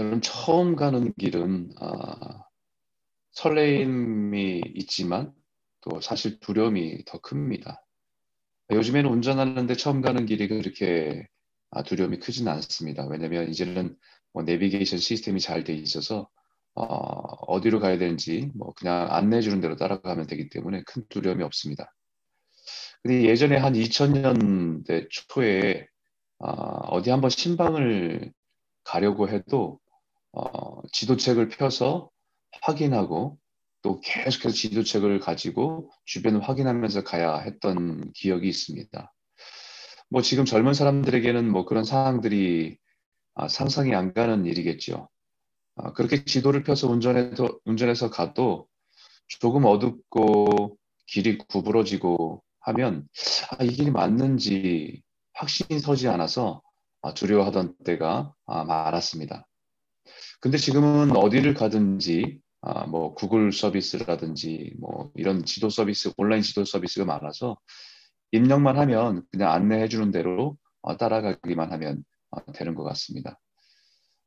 여러분 처음 가는 길은 아, 설레임이 있지만 또 사실 두려움이 더 큽니다. 요즘에는 운전하는데 처음 가는 길이 그렇게 아, 두려움이 크진 않습니다. 왜냐하면 이제는 뭐 내비게이션 시스템이 잘 돼 있어서 어, 디로 가야 되는지 뭐 그냥 안내해 주는 대로 따라가면 되기 때문에 큰 두려움이 없습니다. 근데 예전에 한 2000년대 초에 어, 디 한번 신방을 가려고 해도 어, 지도책을 펴서 확인하고 또 계속해서 지도책을 가지고 주변을 확인하면서 가야 했던 기억이 있습니다. 뭐 지금 젊은 사람들에게는 뭐 그런 상황들이 아, 상상이 안 가는 일이겠죠. 아, 그렇게 지도를 펴서 운전해서, 운전해서 가도 조금 어둡고 길이 구부러지고 하면 아, 이 길이 맞는지 확신이 서지 않아서 아, 두려워하던 때가 아, 많았습니다. 근데 지금은 어디를 가든지 아, 뭐 구글 서비스라든지 뭐 이런 지도 서비스, 온라인 지도 서비스가 많아서 입력만 하면 그냥 안내해 주는 대로 어, 따라가기만 하면 어, 되는 것 같습니다.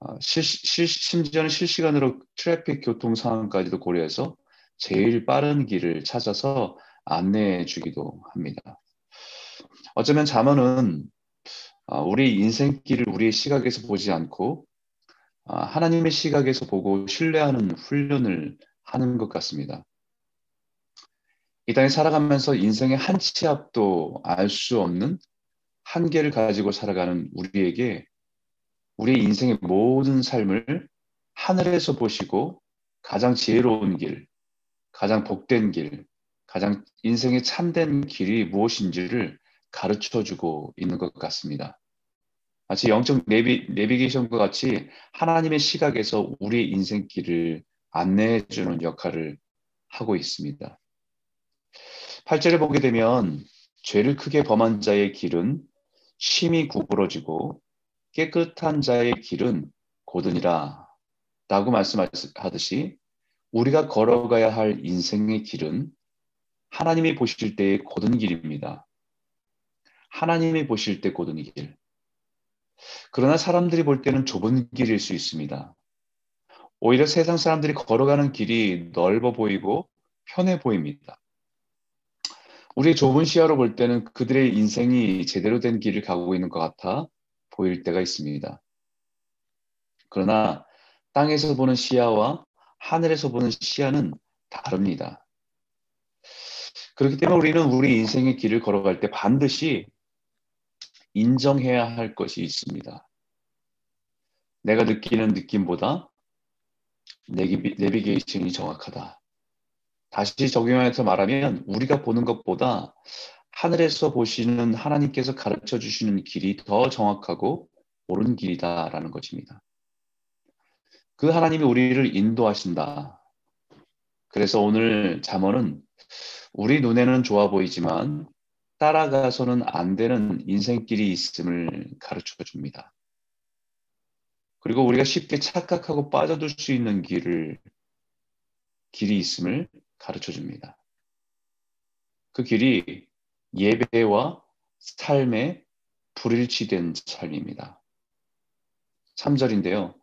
어, 실, 실, 심지어는 실시간으로 트래픽 교통 상황까지도 고려해서 제일 빠른 길을 찾아서 안내해 주기도 합니다. 어쩌면 자문은 우리 인생길을 우리의 시각에서 보지 않고 하나님의 시각에서 보고 신뢰하는 훈련을 하는 것 같습니다. 이 땅에 살아가면서 인생의 한 치 앞도 알 수 없는 한계를 가지고 살아가는 우리에게 우리의 인생의 모든 삶을 하늘에서 보시고 가장 지혜로운 길, 가장 복된 길, 가장 인생의 참된 길이 무엇인지를 가르쳐 주고 있는 것 같습니다. 마치 영적 내비, 내비게이션과 같이 하나님의 시각에서 우리의 인생길을 안내해 주는 역할을 하고 있습니다. 8절을 보게 되면 죄를 크게 범한 자의 길은 심히 구부러지고 깨끗한 자의 길은 고든이라 라고 말씀하듯이 우리가 걸어가야 할 인생의 길은 하나님이 보실 때의 고든 길입니다. 하나님이 보실 때 고든 길. 그러나 사람들이 볼 때는 좁은 길일 수 있습니다. 오히려 세상 사람들이 걸어가는 길이 넓어 보이고 편해 보입니다. 우리 좁은 시야로 볼 때는 그들의 인생이 제대로 된 길을 가고 있는 것 같아 보일 때가 있습니다. 그러나 땅에서 보는 시야와 하늘에서 보는 시야는 다릅니다. 그렇기 때문에 우리는 우리 인생의 길을 걸어갈 때 반드시 인정해야 할 것이 있습니다. 내가 느끼는 느낌보다 내비게이션이 정확하다. 다시 적용해서 말하면 우리가 보는 것보다 하늘에서 보시는 하나님께서 가르쳐 주시는 길이 더 정확하고 옳은 길이다라는 것입니다. 그 하나님이 우리를 인도하신다. 그래서 오늘 잠언은 우리 눈에는 좋아 보이지만 따라가서는 안 되는 인생길이 있음을 가르쳐 줍니다. 그리고 우리가 쉽게 착각하고 빠져들 수 있는 길을 길이 있음을 가르쳐 줍니다. 그 길이 예배와 삶의 불일치된 삶입니다. 3절인데요.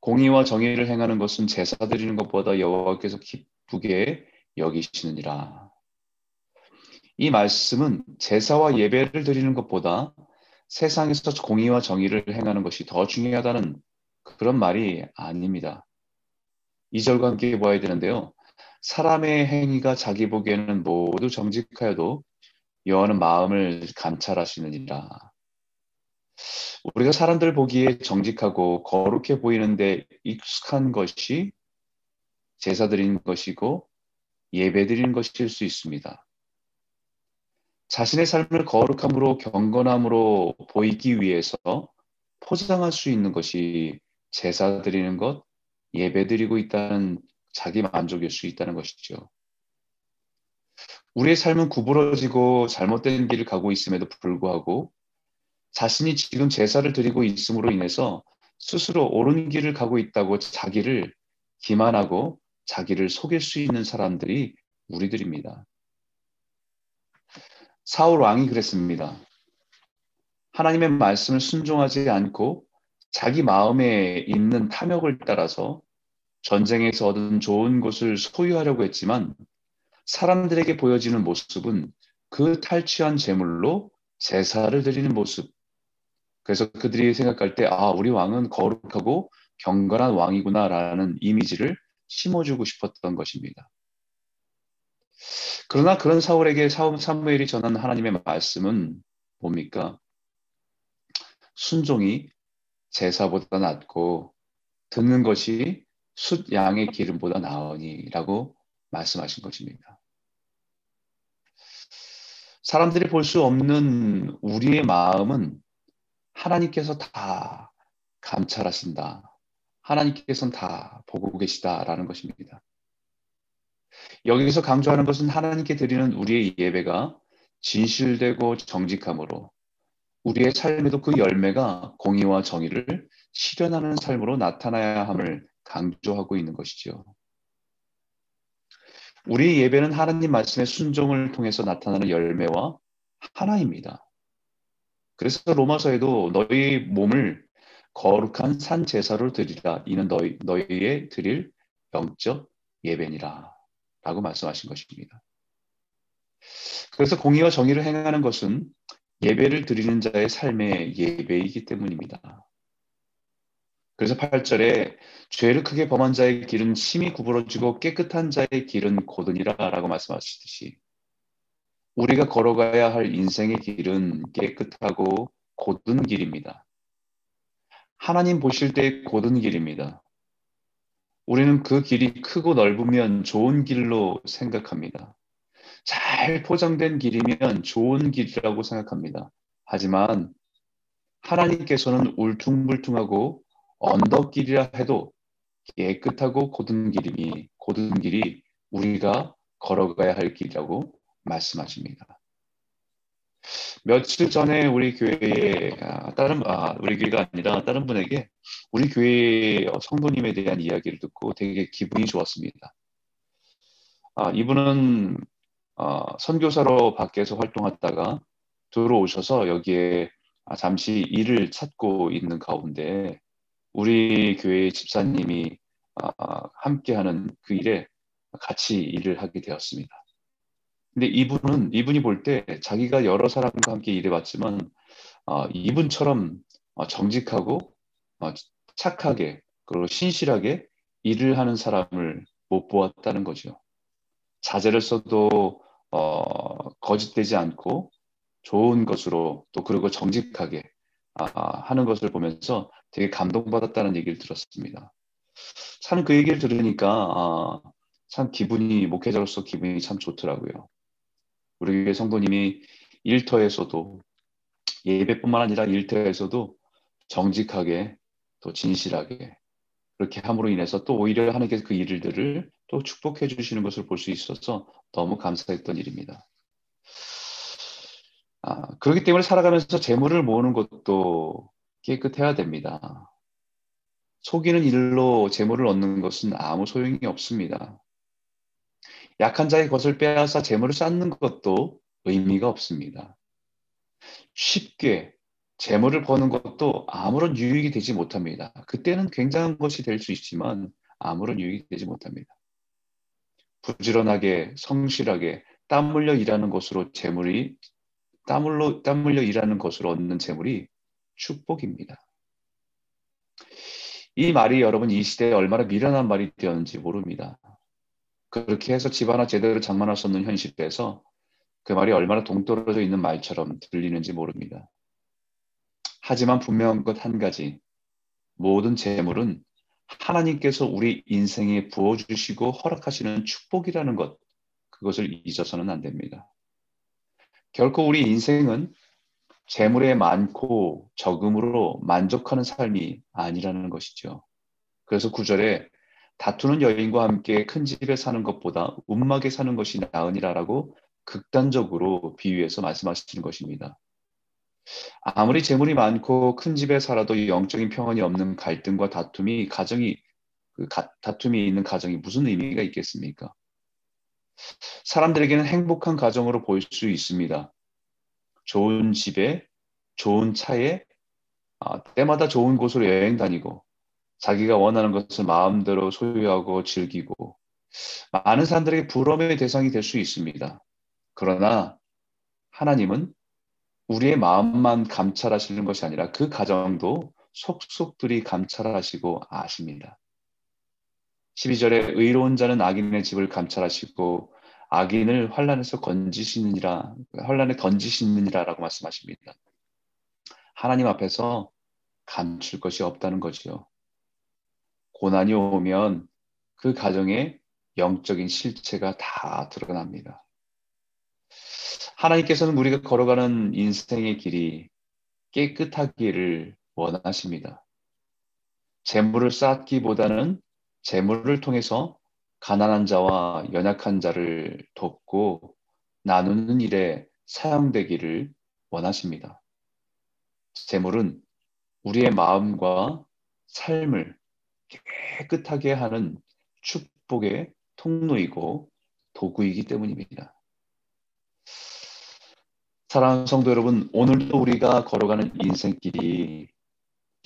공의와 정의를 행하는 것은 제사 드리는 것보다 여호와께서 기쁘게 여기시느니라. 이 말씀은 제사와 예배를 드리는 것보다 세상에서 공의와 정의를 행하는 것이 더 중요하다는 그런 말이 아닙니다. 2절과 함께 보아야 되는데요. 사람의 행위가 자기 보기에는 모두 정직하여도 여호와는 마음을 감찰하시느니라. 우리가 사람들 보기에 정직하고 거룩해 보이는데 익숙한 것이 제사 드린 것이고 예배 드린 것일 수 있습니다. 자신의 삶을 거룩함으로 경건함으로 보이기 위해서 포장할 수 있는 것이 제사 드리는 것, 예배 드리고 있다는 자기 만족일 수 있다는 것이죠. 우리의 삶은 구부러지고 잘못된 길을 가고 있음에도 불구하고 자신이 지금 제사를 드리고 있음으로 인해서 스스로 옳은 길을 가고 있다고 자기를 기만하고 자기를 속일 수 있는 사람들이 우리들입니다. 사울 왕이 그랬습니다. 하나님의 말씀을 순종하지 않고 자기 마음에 있는 탐욕을 따라서 전쟁에서 얻은 좋은 것을 소유하려고 했지만 사람들에게 보여지는 모습은 그 탈취한 재물로 제사를 드리는 모습. 그래서 그들이 생각할 때, 아, 우리 왕은 거룩하고 경건한 왕이구나라는 이미지를 심어주고 싶었던 것입니다. 그러나 그런 사울에게 사무엘이 전한 하나님의 말씀은 뭡니까? 순종이 제사보다 낫고 듣는 것이 숫 양의 기름보다 나으니라고 말씀하신 것입니다. 사람들이 볼 수 없는 우리의 마음은 하나님께서 다 감찰하신다. 하나님께서는 다 보고 계시다라는 것입니다. 여기서 강조하는 것은 하나님께 드리는 우리의 예배가 진실되고 정직함으로 우리의 삶에도 그 열매가 공의와 정의를 실현하는 삶으로 나타나야 함을 강조하고 있는 것이죠. 우리 예배는 하나님 말씀의 순종을 통해서 나타나는 열매와 하나입니다. 그래서 로마서에도 너희 몸을 거룩한 산 제사로 드리라. 이는 너희, 너희의 드릴 영적 예배니라. 라고 말씀하신 것입니다. 그래서 공의와 정의를 행하는 것은 예배를 드리는 자의 삶의 예배이기 때문입니다. 그래서 8절에 죄를 크게 범한 자의 길은 심히 구부러지고 깨끗한 자의 길은 고든이라 라고 말씀하시듯이 우리가 걸어가야 할 인생의 길은 깨끗하고 고든 길입니다. 하나님 보실 때 고든 길입니다. 우리는 그 길이 크고 넓으면 좋은 길로 생각합니다. 잘 포장된 길이면 좋은 길이라고 생각합니다. 하지만 하나님께서는 울퉁불퉁하고 언덕길이라 해도 깨끗하고 고든 길이니 고든 길이 우리가 걸어가야 할 길이라고 말씀하십니다. 며칠 전에 우리 교회에 아, 다른 아, 우리 교회가 아니라 다른 분에게 우리 교회 성도님에 대한 이야기를 듣고 되게 기분이 좋았습니다. 아, 이분은 어, 선교사로 밖에서 활동하다가 들어오셔서 여기에 아, 잠시 일을 찾고 있는 가운데 우리 교회 집사님이 아, 함께하는 그 일에 같이 일을 하게 되었습니다. 근데 이분은 이분이 볼 때 자기가 여러 사람과 함께 일해봤지만 어, 이분처럼 어, 정직하고 어, 착하게 그리고 신실하게 일을 하는 사람을 못 보았다는 거죠. 자재를 써도 어, 거짓되지 않고 좋은 것으로 또 그리고 정직하게 아, 하는 것을 보면서 되게 감동받았다는 얘기를 들었습니다. 참 그 얘기를 들으니까 아, 참 기분이 목회자로서 기분이 참 좋더라고요. 우리 교회 성도님이 일터에서도 예배뿐만 아니라 일터에서도 정직하게 또 진실하게 그렇게 함으로 인해서 또 오히려 하나님께서 그 일들을 또 축복해 주시는 것을 볼 수 있어서 너무 감사했던 일입니다. 아, 그렇기 때문에 살아가면서 재물을 모으는 것도 깨끗해야 됩니다. 속이는 일로 재물을 얻는 것은 아무 소용이 없습니다. 약한 자의 것을 빼앗아 재물을 쌓는 것도 의미가 없습니다. 쉽게 재물을 버는 것도 아무런 유익이 되지 못합니다. 그때는 굉장한 것이 될 수 있지만 아무런 유익이 되지 못합니다. 부지런하게 성실하게 땀 흘려 일하는 것으로 재물이 땀 흘려 땀 흘려 일하는 것으로 얻는 재물이 축복입니다. 이 말이 여러분 이 시대에 얼마나 미련한 말이 되었는지 모릅니다. 그렇게 해서 집 하나 제대로 장만할 수 없는 현실에서 그 말이 얼마나 동떨어져 있는 말처럼 들리는지 모릅니다. 하지만 분명한 것 한 가지. 모든 재물은 하나님께서 우리 인생에 부어주시고 허락하시는 축복이라는 것, 그것을 잊어서는 안 됩니다. 결코 우리 인생은 재물에 많고 적음으로 만족하는 삶이 아니라는 것이죠. 그래서 구절에 다투는 여인과 함께 큰 집에 사는 것보다 움막에 사는 것이 나으니라라고 극단적으로 비유해서 말씀하시는 것입니다. 아무리 재물이 많고 큰 집에 살아도 영적인 평안이 없는 갈등과 다툼이 가정이 그 가, 다툼이 있는 가정이 무슨 의미가 있겠습니까? 사람들에게는 행복한 가정으로 보일 수 있습니다. 좋은 집에, 좋은 차에, 아, 때마다 좋은 곳으로 여행 다니고 자기가 원하는 것을 마음대로 소유하고 즐기고 많은 사람들에게 부러움의 대상이 될 수 있습니다. 그러나 하나님은 우리의 마음만 감찰하시는 것이 아니라 그 가정도 속속들이 감찰하시고 아십니다. 12절에 의로운 자는 악인의 집을 감찰하시고 악인을 환란에서 건지시느니라 환란에 던지시느니라라고 말씀하십니다. 하나님 앞에서 감출 것이 없다는 거지요. 고난이 오면 그 가정의 영적인 실체가 다 드러납니다. 하나님께서는 우리가 걸어가는 인생의 길이 깨끗하기를 원하십니다. 재물을 쌓기보다는 재물을 통해서 가난한 자와 연약한 자를 돕고 나누는 일에 사용되기를 원하십니다. 재물은 우리의 마음과 삶을 깨끗하게 하는 축복의 통로이고 도구이기 때문입니다. 사랑하는 성도 여러분, 오늘도 우리가 걸어가는 인생길이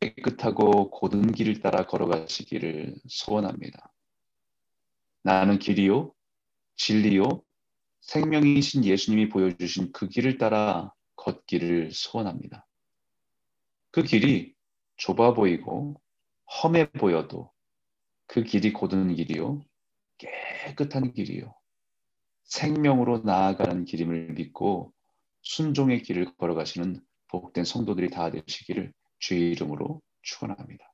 깨끗하고 고든 길을 따라 걸어가시기를 소원합니다. 나는 길이요, 진리요, 생명이신 예수님이 보여주신 그 길을 따라 걷기를 소원합니다. 그 길이 좁아 보이고 험해 보여도 그 길이 고든 길이요, 깨끗한 길이요, 생명으로 나아가는 길임을 믿고 순종의 길을 걸어가시는 복된 성도들이 다 되시기를 주의 이름으로 축원합니다.